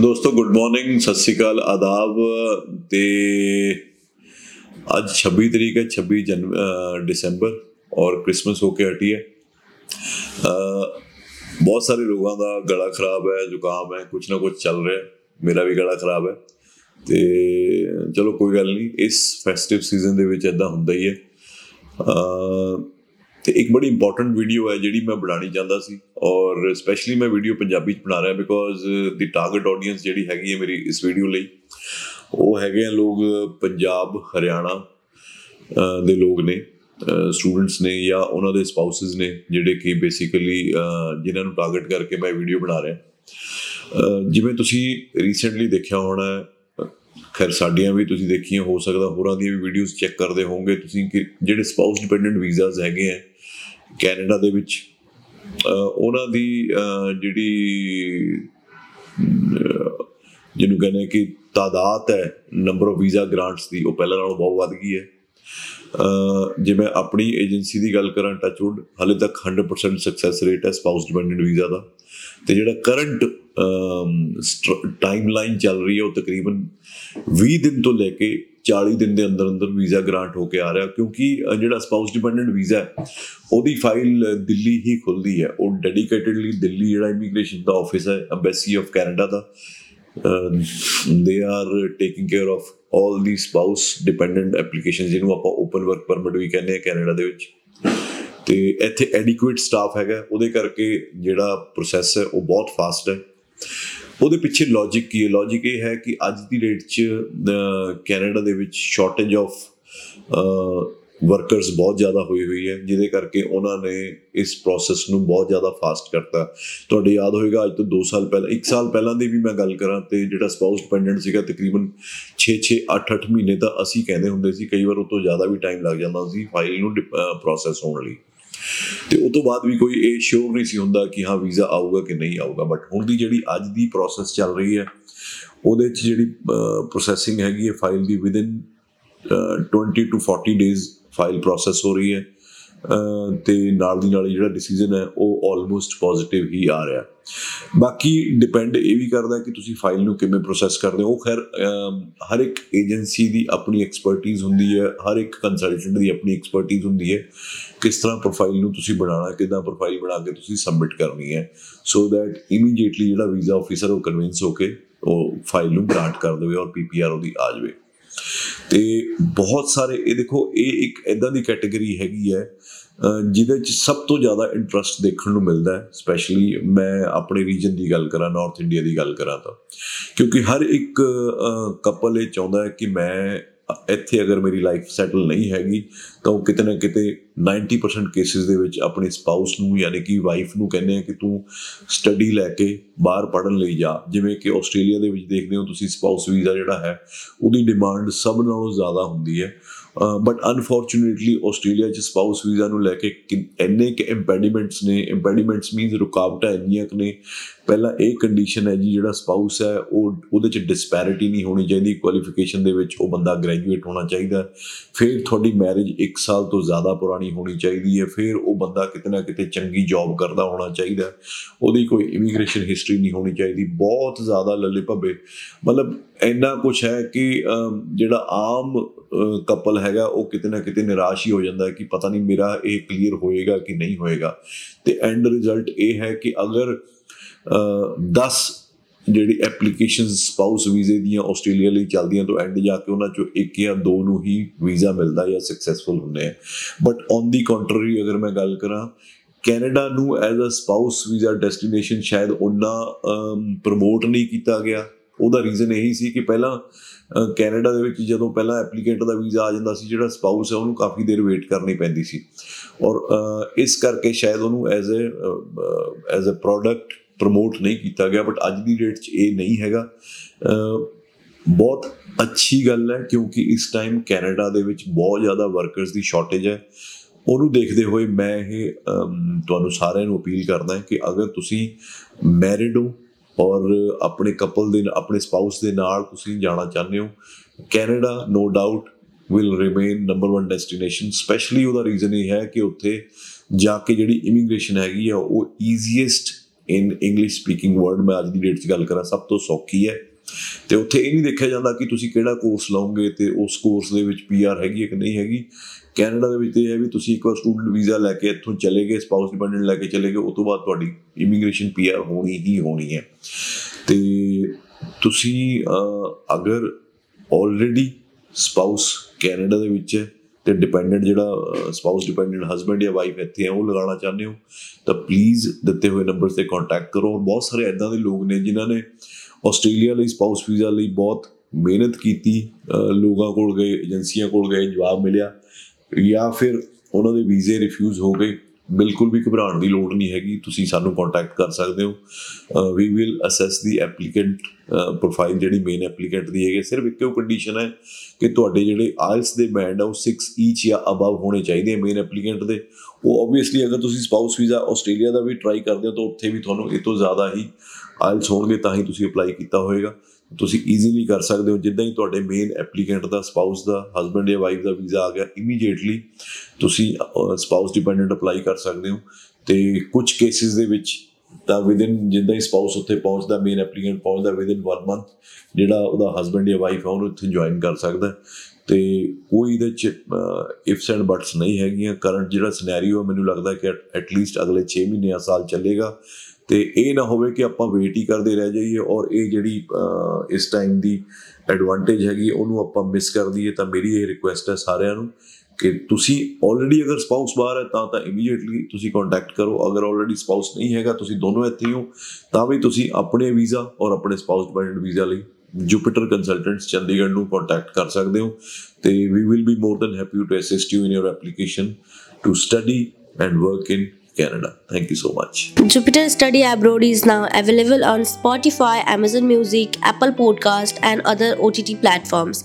ਦੋਸਤੋ good morning ਸਤਿ ਸ਼੍ਰੀ ਅਕਾਲ ਆਦਾਬ ਤੇ ਅੱਜ 26 ਤਰੀਕ ਹੈ 26 ਜਨ ਦਸੰਬਰ ਔਰ ਕ੍ਰਿਸਮਸ ਹੋ ਕੇ ਹਟੀ ਹੈ। ਅ, ਬਹੁਤ ਸਾਰੇ ਲੋਕਾਂ ਦਾ ਗਲਾ ਖਰਾਬ ਹੈ ਜ਼ੁਕਾਮ ਹੈ ਕੁਝ ਨਾ ਕੁਝ ਚੱਲ ਰਿਹਾ ਮੇਰਾ ਵੀ ਗਲਾ ਖਰਾਬ ਹੈ। ਤੇ ਚਲੋ ਕੋਈ ਗੱਲ ਨਹੀਂ ਇਸ ਫੈਸਟਿਵ ਸੀਜ਼ਨ ਦੇ ਵਿੱਚ ਇਦਾਂ ਹੁੰਦਾ ਹੀ ਹੈ। ਅ, ਤੇ ਇੱਕ ਬੜੀ ਇੰਪੋਰਟੈਂਟ ਵੀਡੀਓ ਹੈ ਜਿਹੜੀ ਮੈਂ ਬਣਾਣੀ ਚਾਹੁੰਦਾ ਸੀ ਔਰ ਸਪੈਸ਼ਲੀ ਮੈਂ ਵੀਡੀਓ ਪੰਜਾਬੀ ਚ ਬਣਾ ਰਿਹਾ ਬਿਕੋਜ਼ ਦੀ ਟਾਰਗੇਟ ਆਡੀਅנס ਜਿਹੜੀ ਹੈਗੀ ਹੈ ਮੇਰੀ ਇਸ ਵੀਡੀਓ ਲਈ ਉਹ ਹੈਗੇ ਆ ਲੋਕ ਪੰਜਾਬ ਹਰਿਆਣਾ ਅਹ, ਦੇ ਲੋਕ ਨੇ ਸਟੂਡੈਂਟਸ ਨੇ ਜਾਂ ਉਹਨਾਂ ਦੇ ਸਪਾਊਸਸ ਨੇ ਜਿਹੜੇ ਕਿ ਬੇਸਿਕਲੀ ਜਿਨ੍ਹਾਂ ਨੂੰ ਟਾਰਗੇਟ ਕਰਕੇ ਮੈਂ ਵੀਡੀਓ ਬਣਾ ਰਿਹਾ। ਅਹ, ਜਿਵੇਂ ਤੁਸੀਂ ਰੀਸੈਂਟਲੀ ਦੇਖਿਆ ਹੋਣਾ ਹੈ, ਖੈਰ ਸਾਡੀਆਂ ਵੀ ਤੁਸੀਂ ਦੇਖੀਆਂ ਹੋ ਸਕਦਾ ਹੋਰਾਂ ਦੀਆਂ ਵੀ ਵੀਡੀਓਜ਼ ਚੈੱਕ ਕਰਦੇ ਹੋਵੋਗੇ। ਤੁਸੀਂ ਕਿ ਜਿਹੜੇ ਸਪਾਊਸ ਡਿਪੈਂਡੈਂਟ ਵੀਜ਼ਾਸ ਹੈਗੇ ਆ ਕੈਨੇਡਾ ਦੇ ਵਿੱਚ ਅਹ, ਉਹਨਾਂ ਦੀ ਅਹ, ਜਿਹੜੀ ਅਹ, ਜਿਹਨੂੰ ਕਹਿੰਦੇ ਕਿ ਤਾਦਾਦ ਹੈ ਨੰਬਰ ਆਫ ਵੀਜ਼ਾ ਗ੍ਰਾਂਟਸ ਦੀ ਉਹ ਪਹਿਲਾਂ ਨਾਲੋਂ ਬਹੁਤ ਵੱਧ ਗਈ ਹੈ। ਅਹ, ਜੇ ਮੈਂ ਆਪਣੀ ਏਜੰਸੀ ਦੀ ਗੱਲ ਕਰਾਂ ਟੱਚਵੁੱਡ ਹਾਲੇ ਤੱਕ 100% ਸਕਸੈਸ ਰੇਟ ਹੈ ਸਪਾਊਸ ਡਿਪੈਂਡੈਂਟ ਵੀਜ਼ਾ ਦਾ। ਤੇ ਜਿਹੜਾ ਕਰੰਟ ਟਾਈਮਲਾਈਨ ਚੱਲ ਰਹੀ ਹੈ ਉਹ ਤਕਰੀਬਨ 20 ਦਿਨ ਤੋਂ ਲੈ ਕੇ 40 ਦਿਨ ਦੇ ਅੰਦਰ ਅੰਦਰ ਵੀਜ਼ਾ ਗ੍ਰਾਂਟ ਹੋ ਕੇ ਆ ਰਿਹਾ ਕਿਉਂਕਿ ਅਹ, ਜਿਹੜਾ ਸਪਾਊਸ ਡਿਪੈਂਡੈਂਟ ਵੀਜ਼ਾ ਹੈ ਉਹਦੀ ਫਾਈਲ ਦਿੱਲੀ ਹੀ ਖੁੱਲਦੀ ਹੈ। ਉਹ ਡੈਡੀਕੇਟਿਡਲੀ ਦਿੱਲੀ ਜਿਹੜਾ ਇਮੀਗ੍ਰੇਸ਼ਨ ਦਾ ਆਫਿਸ ਹੈ embassy of Canada the they are taking care of all the spouse dependent applications ਜਿਹਨੂੰ ਆਪਾਂ ਓਪਨ ਵਰਕ ਪਰਮਿਟ ਵੀ ਕਹਿੰਦੇ ਆ ਕੈਨੇਡਾ ਦੇ ਵਿੱਚ। ਤੇ ਇੱਥੇ ਐਡਿਕੁਏਟ ਸਟਾਫ ਹੈਗਾ ਉਹਦੇ ਕਰਕੇ ਜਿਹੜਾ ਪ੍ਰੋਸੈਸ ਹੈ ਉਹ ਬਹੁਤ ਫਾਸਟ ਹੈ। ਉਹਦੇ ਪਿੱਛੇ ਲੌਜੀਕ ਕੀ ਹੈ? ਲੌਜੀਕ ਇਹ ਹੈ ਕਿ ਅੱਜ ਦੀ ਡੇਟ 'ਚ ਅਹ, ਕੈਨੇਡਾ ਦੇ ਵਿੱਚ ਸ਼ਾਰਟੇਜ ਆਫ ਵਰਕਰਸ ਬਹੁਤ ਜ਼ਿਆਦਾ ਹੋਈ ਹੋਈ ਹੈ ਜਿਹਦੇ ਕਰਕੇ ਉਹਨਾਂ ਨੇ ਇਸ ਪ੍ਰੋਸੈਸ ਨੂੰ ਬਹੁਤ ਜ਼ਿਆਦਾ ਫਾਸਟ ਕਰਤਾ। ਤੁਹਾਡੇ ਯਾਦ ਹੋਵੇਗਾ ਅੱਜ ਤੋਂ 2 ਸਾਲ ਪਹਿਲਾਂ 1 ਸਾਲ ਪਹਿਲਾਂ ਦੀ ਵੀ ਮੈਂ ਗੱਲ ਕਰਾਂ ਤੇ ਜਿਹੜਾ ਸਪਾਊਸ ਡਿਪੈਂਡੈਂਟ ਸੀਗਾ ਤਕਰੀਬਨ 6-6 8-8 ਮਹੀਨੇ ਤਾਂ ਅਸੀਂ ਕਹਿੰਦੇ ਹੁੰਦੇ ਸੀ ਕਈ ਵਾਰ ਉਹ ਤੋਂ ਜ਼ਿਆਦਾ ਵੀ ਟਾਈਮ ਲੱਗ ਜਾਂਦਾ ਸੀ ਫਾਈਲ ਨੂੰ ਪ੍ਰੋਸੈਸ ਹੋਣ ਲਈ। ਤੇ ਉਸ ਤੋਂ ਬਾਅਦ ਵੀ ਕੋਈ ਇਹ ਸ਼ੋਰ ਨਹੀਂ ਸੀ ਹੁੰਦਾ ਕਿ ਹਾਂ ਵੀਜ਼ਾ ਆਊਗਾ ਕਿ ਨਹੀਂ ਆਊਗਾ। ਬਟ ਹੁਣ ਦੀ ਜਿਹੜੀ ਅੱਜ ਦੀ ਪ੍ਰੋਸੈਸ ਚੱਲ ਰਹੀ ਹੈ ਉਹਦੇ ਚ ਜਿਹੜੀ ਪ੍ਰੋਸੈਸਿੰਗ ਹੈਗੀ ਹੈ file the within 20 to 40 days file process ਹੋ ਰਹੀ ਹੈ। ਅਹ, ਤੇ ਨਾਲ ਦੀ ਨਾਲ ਹੀ ਜਿਹੜਾ ਡਿਸੀਜਨ ਹੈ ਉਹ ਆਲਮੋਸਟ ਪੋਜ਼ਿਟਿਵ ਹੀ ਆ ਰਿਹਾ। ਬਾਕੀ ਡਿਪੈਂਡ ਇਹ ਵੀ ਕਰਦਾ ਕਿ ਤੁਸੀਂ ਫਾਈਲ ਨੂੰ ਕਿਵੇਂ ਪ੍ਰੋਸੈਸ ਕਰਦੇ ਹੋ। ਉਹ ਖੈਰ ਅਮ, ਹਰ ਇੱਕ ਏਜੰਸੀ ਦੀ ਆਪਣੀ ਐਕਸਪਰਟਿਜ਼ ਹੁੰਦੀ ਹੈ ਹਰ ਇੱਕ ਕੰਸਲਟੈਂਟ ਦੀ ਆਪਣੀ ਐਕਸਪਰਟਿਜ਼ ਹੁੰਦੀ ਹੈ ਕਿਸ ਤਰ੍ਹਾਂ ਪ੍ਰੋਫਾਈਲ ਨੂੰ ਤੁਸੀਂ ਬਣਾਉਣਾ ਕਿਦਾਂ ਪ੍ਰੋਫਾਈਲ ਬਣਾ ਕੇ ਤੁਸੀਂ ਸਬਮਿਟ ਕਰਨੀ ਹੈ। ਸੋ ਦੈਟ ਇਮੀਡੀਏਟਲੀ ਜਿਹੜਾ ਵੀਜ਼ਾ ਆਫੀਸਰ ਉਹ ਕਨਵਿੰਸ ਹੋ ਕੇ ਉਹ ਫਾਈਲ ਨੂੰ ਗ੍ਰਾਂਟ ਕਰ ਦੇਵੇ ਔਰ ਪੀਪੀਆਰ ਉਹਦੀ ਆ ਜਾਵੇ। ਤੇ ਬਹੁਤ ਸਾਰੇ, ਇਹ ਦੇਖੋ, ਇਹ ਇੱਕ ਐਦਾਂ ਦੀ ਕੈਟਾਗਰੀ ਹੈਗੀ ਹੈ, ਅਹ, ਜਿਹਦੇ ਚ ਸਭ ਤੋਂ ਜ਼ਿਆਦਾ ਇੰਟਰਸਟ ਦੇਖਣ ਨੂੰ ਮਿਲਦਾ ਹੈ ਸਪੈਸ਼ਲੀ ਮੈਂ ਆਪਣੇ ਰੀਜਨ ਦੀ ਗੱਲ ਕਰਾਂ ਨਾਰਥ ਇੰਡੀਆ ਦੀ ਗੱਲ ਕਰਾਂ ਤਾਂ। ਕਿਉਂਕਿ ਹਰ ਇੱਕ ਕਪਲ ਇਹ ਚਾਹੁੰਦਾ ਹੈ ਕਿ ਮੈਂ ਇੱਥੇ ਅਗਰ ਮੇਰੀ ਲਾਈਫ ਸੈਟਲ ਨਹੀਂ ਹੈਗੀ, ਤਾਂ ਉਹ ਕਿਤੇ ਨਾ ਕਿਤੇ 90% ਕੇਸਿਸ ਦੇ ਵਿੱਚ ਆਪਣੀ ਸਪਾਊਸ ਨੂੰ, ਯਾਨੀ ਕਿ ਵਾਈਫ ਨੂੰ ਕਹਿੰਦੇ ਆ ਕਿ ਤੂੰ ਸਟੱਡੀ ਲੈ ਕੇ ਬਾਹਰ ਪੜਨ ਲਈ ਜਾ। ਜਿਵੇਂ ਕਿ ਆਸਟ੍ਰੇਲੀਆ ਦੇ ਵਿੱਚ ਦੇਖਦੇ ਹੋ ਤੁਸੀਂ ਸਪਾਊਸ ਵੀਜ਼ਾ ਜਿਹੜਾ ਹੈ, ਉਹਦੀ ਡਿਮਾਂਡ ਸਭ ਨਾਲੋਂ ਜ਼ਿਆਦਾ ਹੁੰਦੀ ਹੈ। ਬਟ ਅਨਫੋਰਚੂਨੇਟਲੀ ਆਸਟ੍ਰੇਲੀਆ 'ਚ ਸਪਾਊਸ ਵੀਜ਼ਾ ਨੂੰ ਲੈ ਕੇ ਕਿ- ਇੰਨੇ ਕਿ ਇੰਪੈਡੀਮੈਂਟਸ ਨੇ। ਇੰਪੈਡੀਮੈਂਟਸ ਮੀਨਸ ਰੁਕਾਵਟਾਂ ਇੰਨੀਆਂ ਕੁ ਨੇ। ਪਹਿਲਾਂ ਇਹ ਕੰਡੀਸ਼ਨ ਹੈ ਜੀ, ਜਿਹੜਾ ਸਪਾਊਸ ਹੈ, ਉਹ ਉਹਦੇ 'ਚ ਡਿਸਪੈਰਿਟੀ ਨਹੀਂ ਹੋਣੀ ਚਾਹੀਦੀ। ਕੁਆਲੀਫਿਕੇਸ਼ਨ ਦੇ ਵਿੱਚ ਉਹ ਬੰਦਾ ਗ੍ਰੈਜੂਏਟ ਹੋਣਾ ਚਾਹੀਦਾ। ਫਿਰ ਤੁਹਾਡੀ ਮੈਰਿਜ 1 ਸਾਲ ਤੋਂ ਜ਼ਿਆਦਾ ਪੁਰਾਣੀ ਹੋਣੀ ਚਾਹੀਦੀ ਹੈ ਫਿਰ ਉਹ ਬੰਦਾ ਕਿਤੇ ਨਾ ਕਿਤੇ ਚੰਗੀ ਜੌਬ ਕਰਦਾ ਹੋਣਾ ਚਾਹੀਦਾ ਉਹਦੀ ਕੋਈ ਇਮੀਗ੍ਰੇਸ਼ਨ ਹਿਸਟਰੀ ਨਹੀਂ ਹੋਣੀ ਚਾਹੀਦੀ। ਬਹੁਤ ਜ਼ਿਆਦਾ ਲੱਲੇ ਭੱਬੇ। ਮਤਲਬ ਇੰਨਾ ਕੁਝ ਹੈ ਕਿ ਅਮ, ਜਿਹੜਾ ਆਮ ਕਪਲ ਹੈਗਾ ਉਹ ਕਿਤੇ ਨਾ ਕਿਤੇ ਨਿਰਾਸ਼ ਹੀ ਹੋ ਜਾਂਦਾ ਹੈ ਕਿ ਪਤਾ ਨਹੀਂ ਮੇਰਾ ਇਹ ਕਲੀਅਰ ਹੋਏਗਾ ਕਿ ਨਹੀਂ ਹੋਏਗਾ। ਤੇ ਐਂਡ ਰਿਜ਼ਲਟ ਇਹ ਹੈ ਕਿ ਅਗਰ 10 ਜਿਹੜੀ ਐਪਲੀਕੇਸ਼ਨਸ ਸਪਾਊਸ ਵੀਜ਼ੇ ਦੀਆਂ ਆਸਟ੍ਰੇਲੀਆ ਲਈ ਚੱਲਦੀਆਂ ਤੋਂ ਐਂਡ ਜਾ ਕੇ ਉਹਨਾਂ ਚੋਂ ਇੱਕ ਜਾਂ ਦੋ ਨੂੰ ਹੀ ਵੀਜ਼ਾ ਮਿਲਦਾ ਜਾਂ ਸਕਸੈਸਫੁਲ ਹੁੰਦੇ ਆ। ਬਟ ਔਨ ਦੀ ਕੰਟਰੀ ਅਗਰ ਮੈਂ ਗੱਲ ਕਰਾਂ ਕੈਨੇਡਾ ਨੂੰ as a spouse visa destination ਸ਼ਾਇਦ ਉਹਨਾਂ ਪ੍ਰਮੋਟ ਨਹੀਂ ਕੀਤਾ ਗਿਆ। ਉਹਦਾ ਰੀਜ਼ਨ ਇਹੀ ਸੀ ਕਿ ਪਹਿਲਾਂ ਅਹ, ਕੈਨੇਡਾ ਦੇ ਵਿੱਚ ਜਦੋਂ ਪਹਿਲਾਂ ਐਪਲੀਕੈਂਟ ਦਾ ਵੀਜ਼ਾ ਆ ਜਾਂਦਾ ਸੀ ਜਿਹੜਾ ਸਪਾਊਸ ਹੈ ਉਹਨੂੰ ਕਾਫੀ ਦੇਰ ਵੇਟ ਕਰਨੀ ਪੈਂਦੀ ਸੀ। ਔਰ ਅਹ, ਇਸ ਕਰਕੇ ਸ਼ਾਇਦ ਉਹਨੂੰ as a as a product promote ਨਹੀਂ ਕੀਤਾ ਗਿਆ ਬਟ ਅੱਜ ਦੀ ਡੇਟ 'ਚ ਇਹ ਨਹੀਂ ਹੈਗਾ। ਅਹ, ਬਹੁਤ ਅੱਛੀ ਗੱਲ ਹੈ ਕਿਉਂਕਿ ਇਸ ਟਾਈਮ ਕੈਨੇਡਾ ਦੇ ਵਿੱਚ ਬਹੁਤ ਜ਼ਿਆਦਾ ਵਰਕਰਸ ਦੀ ਸ਼ਾਰਟੇਜ ਹੈ। ਉਹਨੂੰ ਦੇਖਦੇ ਹੋਏ ਮੈਂ ਇਹ ਅਮ, ਤੁਹਾਨੂੰ ਸਾਰਿਆਂ ਨੂੰ ਅਪੀਲ ਕਰਦਾ ਹਾਂ ਕਿ ਅਗਰ ਤੁਸੀਂ ਮੈਰਿਡ ਹੋ ਔਰ ਆਪਣੇ ਕਪਲ ਦੇ ਆਪਣੇ ਸਪਾਊਸ ਦੇ ਨਾਲ ਤੁਸੀਂ ਜਾਣਾ ਚਾਹੁੰਦੇ ਹੋ Canada no doubt will remain number 1 destination specially ਉਹਦਾ ਰੀਜ਼ਨ ਇਹ ਹੈ ਕਿ ਉੱਥੇ ਜਾ ਕੇ ਜਿਹੜੀ ਇਮੀਗ੍ਰੇਸ਼ਨ ਹੈਗੀ ਆ ਉਹ easiest in English speaking world ਮੈਂ ਅੱਜ ਦੀ ਡੇਟ 'ਚ ਗੱਲ ਕਰਾਂ, ਸਭ ਤੋਂ ਸੌਖੀ ਹੈ। ਤੇ ਉੱਥੇ ਇਹ ਨਹੀਂ ਦੇਖਿਆ ਜਾਂਦਾ ਕਿ ਤੁਸੀਂ ਕਿਹੜਾ ਕੋਰਸ ਲਓਗੇ ਤੇ ਉਸ ਕੋਰਸ ਦੇ ਵਿੱਚ ਪੀਆਰ ਹੈਗੀ ਹੈ ਕਿ ਨਹੀਂ ਹੈਗੀ। ਕੈਨੇਡਾ ਦੇ ਵਿੱਚ ਇਹ ਹੈ ਵੀ ਤੁਸੀਂ ਇੱਕ ਵਾਰ ਸਟੂਡੈਂਟ ਵੀਜ਼ਾ ਲੈ ਕੇ ਇੱਥੋਂ ਚਲੇ ਗਏ ਸਪਾਊਸ ਡਿਪੈਂਡੈਂਟ ਲੈ ਕੇ ਚਲੇ ਗਏ ਉਸ ਤੋਂ ਬਾਅਦ ਤੁਹਾਡੀ ਇਮੀਗ੍ਰੇਸ਼ਨ ਪੀਆਰ ਹੋਣੀ ਹੀ ਹੋਣੀ ਹੈ। ਤੇ ਤੁਸੀਂ ਅਗਰ ਆਲਰੇਡੀ ਸਪਾਊਸ ਕੈਨੇਡਾ ਦੇ ਵਿੱਚ ਹੈ ਤੇ ਡਿਪੈਂਡੈਂਟ ਜਿਹੜਾ ਸਪਾਊਸ ਡਿਪੈਂਡੈਂਟ ਹਸਬੰਡ ਜਾਂ ਵਾਈਫ ਇੱਥੇ ਹੈ ਉਹ ਲਗਾਉਣਾ ਚਾਹੁੰਦੇ ਹੋ, ਤਾਂ ਪਲੀਜ਼ ਦਿੱਤੇ ਹੋਏ ਨੰਬਰ ਤੇ ਕੰਟੈਕਟ ਕਰੋ। ਬਹੁਤ ਸਾਰੇ ਐਦਾਂ ਦੇ ਲੋਕ ਨੇ ਜਿਨ੍ਹਾਂ ਨੇ ਆਸਟ੍ਰੇਲੀਆ ਲਈ ਸਪਾਊਸ ਵੀਜ਼ਾ ਲਈ ਬਹੁਤ ਮਿਹਨਤ ਕੀਤੀ ਲੋਕਾਂ ਕੋਲ ਗਏ ਏਜੰਸੀਆਂ ਕੋਲ ਗਏ, ਜਵਾਬ ਮਿਲਿਆ, ਜਾਂ ਫਿਰ ਉਹਨਾਂ ਦੇ ਵੀਜ਼ੇ ਰਿਫਿਊਜ਼ ਹੋ ਗਏ। ਬਿਲਕੁਲ ਵੀ ਘਬਰਾਉਣ ਦੀ ਲੋੜ ਨਹੀਂ ਹੈਗੀ, ਤੁਸੀਂ ਸਾਨੂੰ ਕੰਟੈਕਟ ਕਰ ਸਕਦੇ ਹੋ। We will assess the applicant profile ਜਿਹੜੀ ਮੇਨ ਐਪਲੀਕੈਂਟ ਦੀ ਹੈਗੀ ਸਿਰਫ ਇੱਕੋ ਕੰਡੀਸ਼ਨ ਹੈ ਕਿ ਤੁਹਾਡੇ ਜਿਹੜੇ ਆਇਲਸ ਦੇ ਬੈਂਡ ਆ, ਉਹ 6 ਈਚ ਜਾਂ ਅਬਵ ਹੋਣੇ ਚਾਹੀਦੇ ਮੇਨ ਐਪਲੀਕੈਂਟ ਦੇ। ਉਹ ਆਬਵੀਅਸਲੀ ਅਗਰ ਤੁਸੀਂ ਸਪਾਊਸ ਵੀਜ਼ਾ ਆਸਟ੍ਰੇਲੀਆ ਦਾ ਵੀ ਟਰਾਈ ਕਰਦੇ ਹੋ, ਤਾਂ ਉੱਥੇ ਵੀ ਤੁਹਾਨੂੰ ਇਹ ਤੋਂ ਜ਼ਿਆਦਾ ਹੀ ਆਇਲਸ ਹੋਣਗੇ, ਤਾਂ ਹੀ ਤੁਸੀਂ ਅਪਲਾਈ ਕੀਤਾ ਹੋਵੇਗਾ ਤੁਸੀਂ ਈਜ਼ੀਲੀ ਕਰ ਸਕਦੇ ਹੋ, ਜਿੱਦਾਂ ਹੀ ਤੁਹਾਡੇ ਮੇਨ ਐਪਲੀਕੈਂਟ ਦਾ ਸਪਾਊਸ ਦਾ ਹਸਬੰਡ ਜਾਂ ਵਾਈਫ ਦਾ ਵੀਜ਼ਾ ਆ ਗਿਆ ਇਮੀਡੀਏਟਲੀ ਤੁਸੀਂ ਸਪਾਊਸ ਡਿਪੈਂਡੈਂਟ ਅਪਲਾਈ ਕਰ ਸਕਦੇ ਹੋ ਤੇ ਕੁਝ ਕੇਸਿਸ ਦੇ ਵਿੱਚ ਤਾਂ ਵਿਦਿਨ ਜਿੱਦਾਂ ਹੀ ਸਪਾਊਸ ਉੱਥੇ ਪਹੁੰਚਦਾ ਮੇਨ ਐਪਲੀਕੈਂਟ ਪਹੁੰਚਦਾ ਵਿਦਿਨ 1 ਮੰਥ ਜਿਹੜਾ ਉਹਦਾ ਹਸਬੰਡ ਜਾਂ ਵਾਈਫ ਆ, ਉਹਨੂੰ ਇੱਥੇ ਜੁਆਇਨ ਕਰ ਸਕਦਾ। ਤੇ ਕੋਈ ਇਹਦੇ ਚ ਇਫਸ ਐਂਡ ਬਟਸ ਨਹੀਂ ਹੈਗੀਆਂ। ਕਰੰਟ ਜਿਹੜਾ ਸਿਨੈਰੀਓ ਮੈਨੂੰ ਲੱਗਦਾ ਕਿ ਐਟ ਲੀਸਟ ਅਗਲੇ 6 ਮਹੀਨੇ ਆ ਸਾਲ ਚੱਲੇਗਾ। ਤੇ ਇਹ ਨਾ ਹੋਵੇ ਕਿ ਆਪਾਂ ਵੇਟ ਹੀ ਕਰਦੇ ਰਹਿ ਜਾਈਏ ਔਰ ਇਹ ਜਿਹੜੀ ਇਸ ਟਾਈਮ ਦੀ ਐਡਵਾਂਟੇਜ ਹੈਗੀ, ਉਹਨੂੰ ਆਪਾਂ ਮਿਸ ਕਰ ਦਈਏ, ਤਾਂ ਮੇਰੀ ਇਹ ਰਿਕੁਐਸਟ ਹੈ ਸਾਰਿਆਂ ਨੂੰ ਕਿ ਤੁਸੀਂ ਆਲਰੇਡੀ ਅਗਰ ਸਪਾਊਸ ਬਾਹਰ ਹੈ, ਤਾਂ ਤਾਂ ਇਮੀਡੀਏਟਲੀ ਤੁਸੀਂ ਕੰਟੈਕਟ ਕਰੋ। ਅਗਰ ਆਲਰੇਡੀ ਸਪਾਊਸ ਨਹੀਂ ਹੈਗਾ, ਤੁਸੀਂ ਦੋਨੋਂ ਇੱਥੇ ਹੋ ਤਾਂ ਵੀ ਤੁਸੀਂ ਆਪਣੇ ਵੀਜ਼ਾ ਔਰ ਆਪਣੇ ਸਪਾਊਸ ਡਿਪੈਂਡੈਂਟ ਵੀਜ਼ਾ ਲਈ ਜੁਪੀਟਰ ਕੰਸਲਟੈਂਟਸ ਚੰਡੀਗੜ੍ਹ ਨੂੰ ਕੰਟੈਕਟ ਕਰ ਸਕਦੇ ਹੋ ਤੇ we will be more than happy to assist you in your application to study and work in Canada. Thank you so much. Jupiter Study Abroad is now available on Spotify, Amazon Music, Apple Podcast, and other OTT platforms.